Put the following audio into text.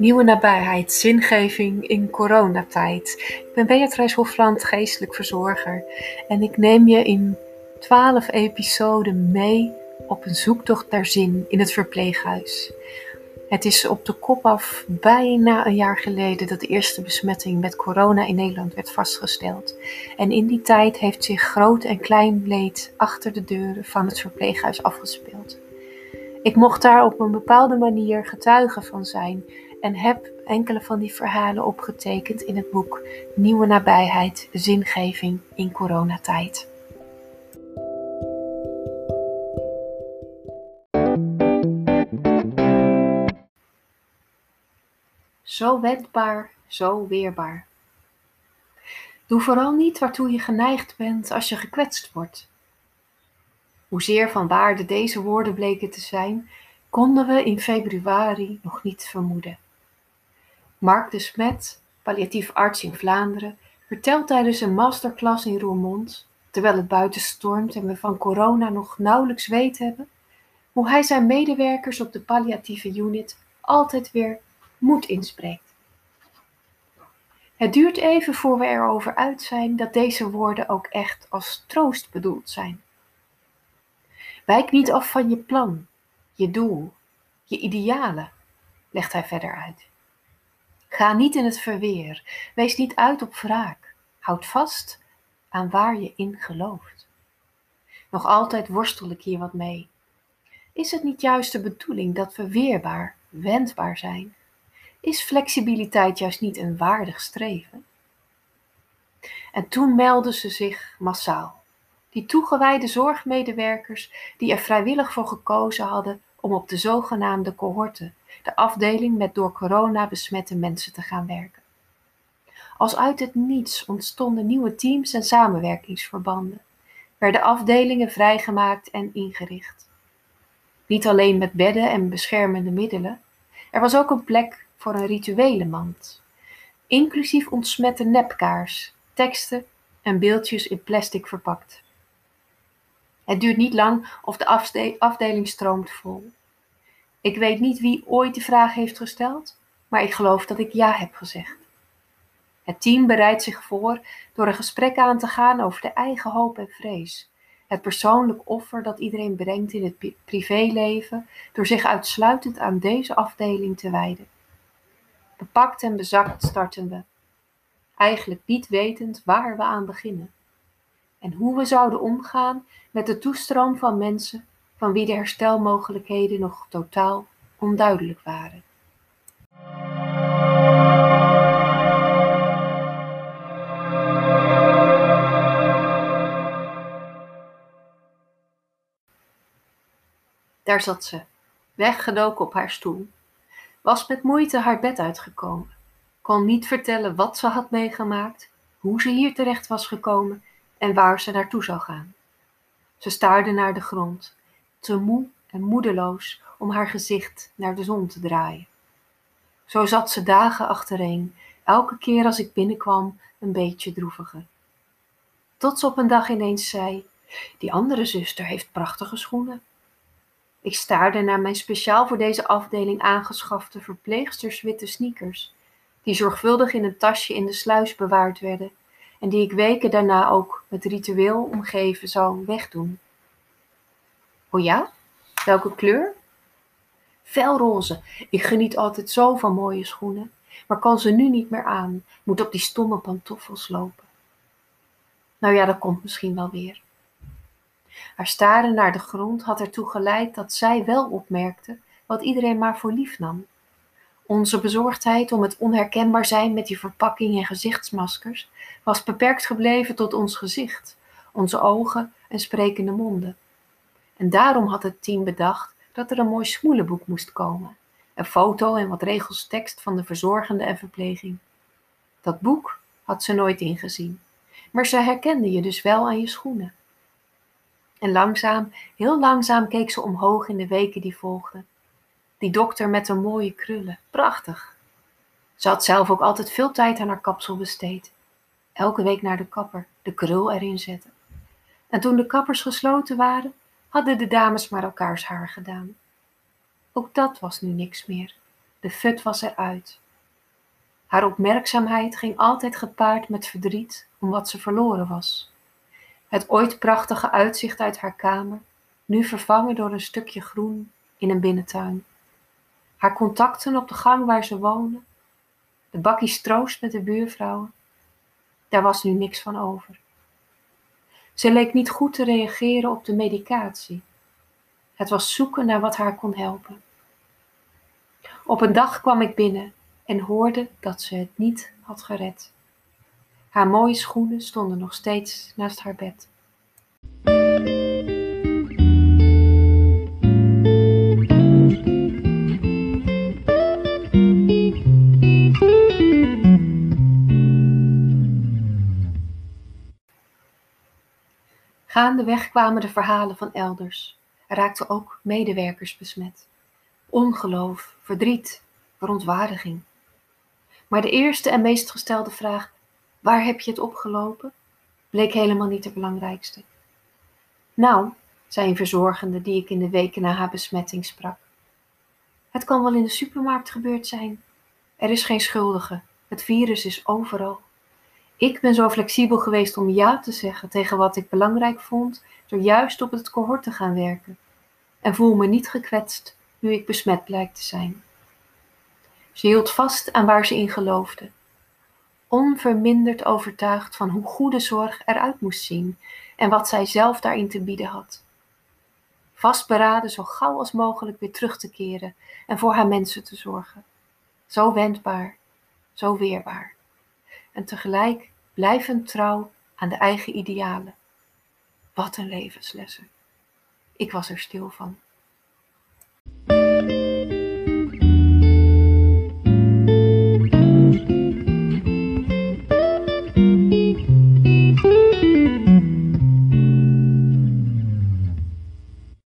Nieuwe nabijheid, zingeving in coronatijd. Ik ben Beatrice Hofland, geestelijk verzorger. En ik neem je in twaalf episoden mee op een zoektocht naar zin in het verpleeghuis. Het is op de kop af bijna een jaar geleden dat de eerste besmetting met corona in Nederland werd vastgesteld. En in die tijd heeft zich groot en klein leed achter de deuren van het verpleeghuis afgespeeld. Ik mocht daar op een bepaalde manier getuige van zijn en heb enkele van die verhalen opgetekend in het boek Nieuwe nabijheid, zingeving in coronatijd. Zo wendbaar, zo weerbaar. Doe vooral niet waartoe je geneigd bent als je gekwetst wordt. Hoezeer van waarde deze woorden bleken te zijn, konden we in februari nog niet vermoeden. Mark de Smet, palliatief arts in Vlaanderen, vertelt tijdens een masterclass in Roermond, terwijl het buiten stormt en we van corona nog nauwelijks weet hebben, hoe hij zijn medewerkers op de palliatieve unit altijd weer moed inspreekt. Het duurt even voor we erover uit zijn dat deze woorden ook echt als troost bedoeld zijn. Wijk niet af van je plan, je doel, je idealen, legt hij verder uit. Ga niet in het verweer, wees niet uit op wraak, houd vast aan waar je in gelooft. Nog altijd worstel ik hier wat mee. Is het niet juist de bedoeling dat we weerbaar, wendbaar zijn? Is flexibiliteit juist niet een waardig streven? En toen meldden ze zich massaal. Die toegewijde zorgmedewerkers die er vrijwillig voor gekozen hadden om op de zogenaamde cohorte, de afdeling met door corona besmette mensen te gaan werken. Als uit het niets ontstonden nieuwe teams en samenwerkingsverbanden, werden afdelingen vrijgemaakt en ingericht. Niet alleen met bedden en beschermende middelen, er was ook een plek voor een rituele mand, inclusief ontsmette nepkaars, teksten en beeldjes in plastic verpakt. Het duurt niet lang of de afdeling stroomt vol. Ik weet niet wie ooit de vraag heeft gesteld, maar ik geloof dat ik ja heb gezegd. Het team bereidt zich voor door een gesprek aan te gaan over de eigen hoop en vrees. Het persoonlijk offer dat iedereen brengt in het privéleven door zich uitsluitend aan deze afdeling te wijden. Bepakt en bezakt starten we, eigenlijk niet wetend waar we aan beginnen en hoe we zouden omgaan met de toestroom van mensen van wie de herstelmogelijkheden nog totaal onduidelijk waren. Daar zat ze, weggedoken op haar stoel, was met moeite haar bed uitgekomen, kon niet vertellen wat ze had meegemaakt, hoe ze hier terecht was gekomen en waar ze naartoe zou gaan. Ze staarde naar de grond, te moe en moedeloos om haar gezicht naar de zon te draaien. Zo zat ze dagen achtereen, elke keer als ik binnenkwam een beetje droeviger. Tot ze op een dag ineens zei: Die andere zuster heeft prachtige schoenen. Ik staarde naar mijn speciaal voor deze afdeling aangeschafte verpleegsters witte sneakers, die zorgvuldig in een tasje in de sluis bewaard werden en die ik weken daarna ook met ritueel omgeven zou wegdoen. Oh ja? Welke kleur? Felroze. Ik geniet altijd zo van mooie schoenen, maar kan ze nu niet meer aan. Moet op die stomme pantoffels lopen. Nou ja, dat komt misschien wel weer. Haar staren naar de grond had ertoe geleid dat zij wel opmerkte wat iedereen maar voor lief nam. Onze bezorgdheid om het onherkenbaar zijn met die verpakking en gezichtsmaskers was beperkt gebleven tot ons gezicht, onze ogen en sprekende monden. En daarom had het team bedacht dat er een mooi smoelenboek moest komen. Een foto en wat regels tekst van de verzorgende en verpleging. Dat boek had ze nooit ingezien, maar ze herkende je dus wel aan je schoenen. En langzaam, heel langzaam keek ze omhoog in de weken die volgden. Die dokter met de mooie krullen, prachtig. Ze had zelf ook altijd veel tijd aan haar kapsel besteed. Elke week naar de kapper, de krul erin zetten. En toen de kappers gesloten waren, hadden de dames maar elkaars haar gedaan. Ook dat was nu niks meer. De fut was eruit. Haar opmerkzaamheid ging altijd gepaard met verdriet om wat ze verloren was. Het ooit prachtige uitzicht uit haar kamer, nu vervangen door een stukje groen in een binnentuin. Haar contacten op de gang waar ze woonde, de bakkies troost met de buurvrouwen, daar was nu niks van over. Ze leek niet goed te reageren op de medicatie. Het was zoeken naar wat haar kon helpen. Op een dag kwam ik binnen en hoorde dat ze het niet had gered. Haar mooie schoenen stonden nog steeds naast haar bed. Gaandeweg kwamen de verhalen van elders. Er raakten ook medewerkers besmet. Ongeloof, verdriet, verontwaardiging. Maar de eerste en meest gestelde vraag, waar heb je het opgelopen, bleek helemaal niet de belangrijkste. Nou, zei een verzorgende die ik in de weken na haar besmetting sprak. Het kan wel in de supermarkt gebeurd zijn. Er is geen schuldige. Het virus is overal. Ik ben zo flexibel geweest om ja te zeggen tegen wat ik belangrijk vond, door juist op het cohort te gaan werken. En voel me niet gekwetst nu ik besmet blijkt te zijn. Ze hield vast aan waar ze in geloofde, onverminderd overtuigd van hoe goede zorg eruit moest zien en wat zij zelf daarin te bieden had. Vastberaden zo gauw als mogelijk weer terug te keren en voor haar mensen te zorgen. Zo wendbaar, zo weerbaar en tegelijk blijvend trouw aan de eigen idealen. Wat een levenslessen. Ik was er stil van.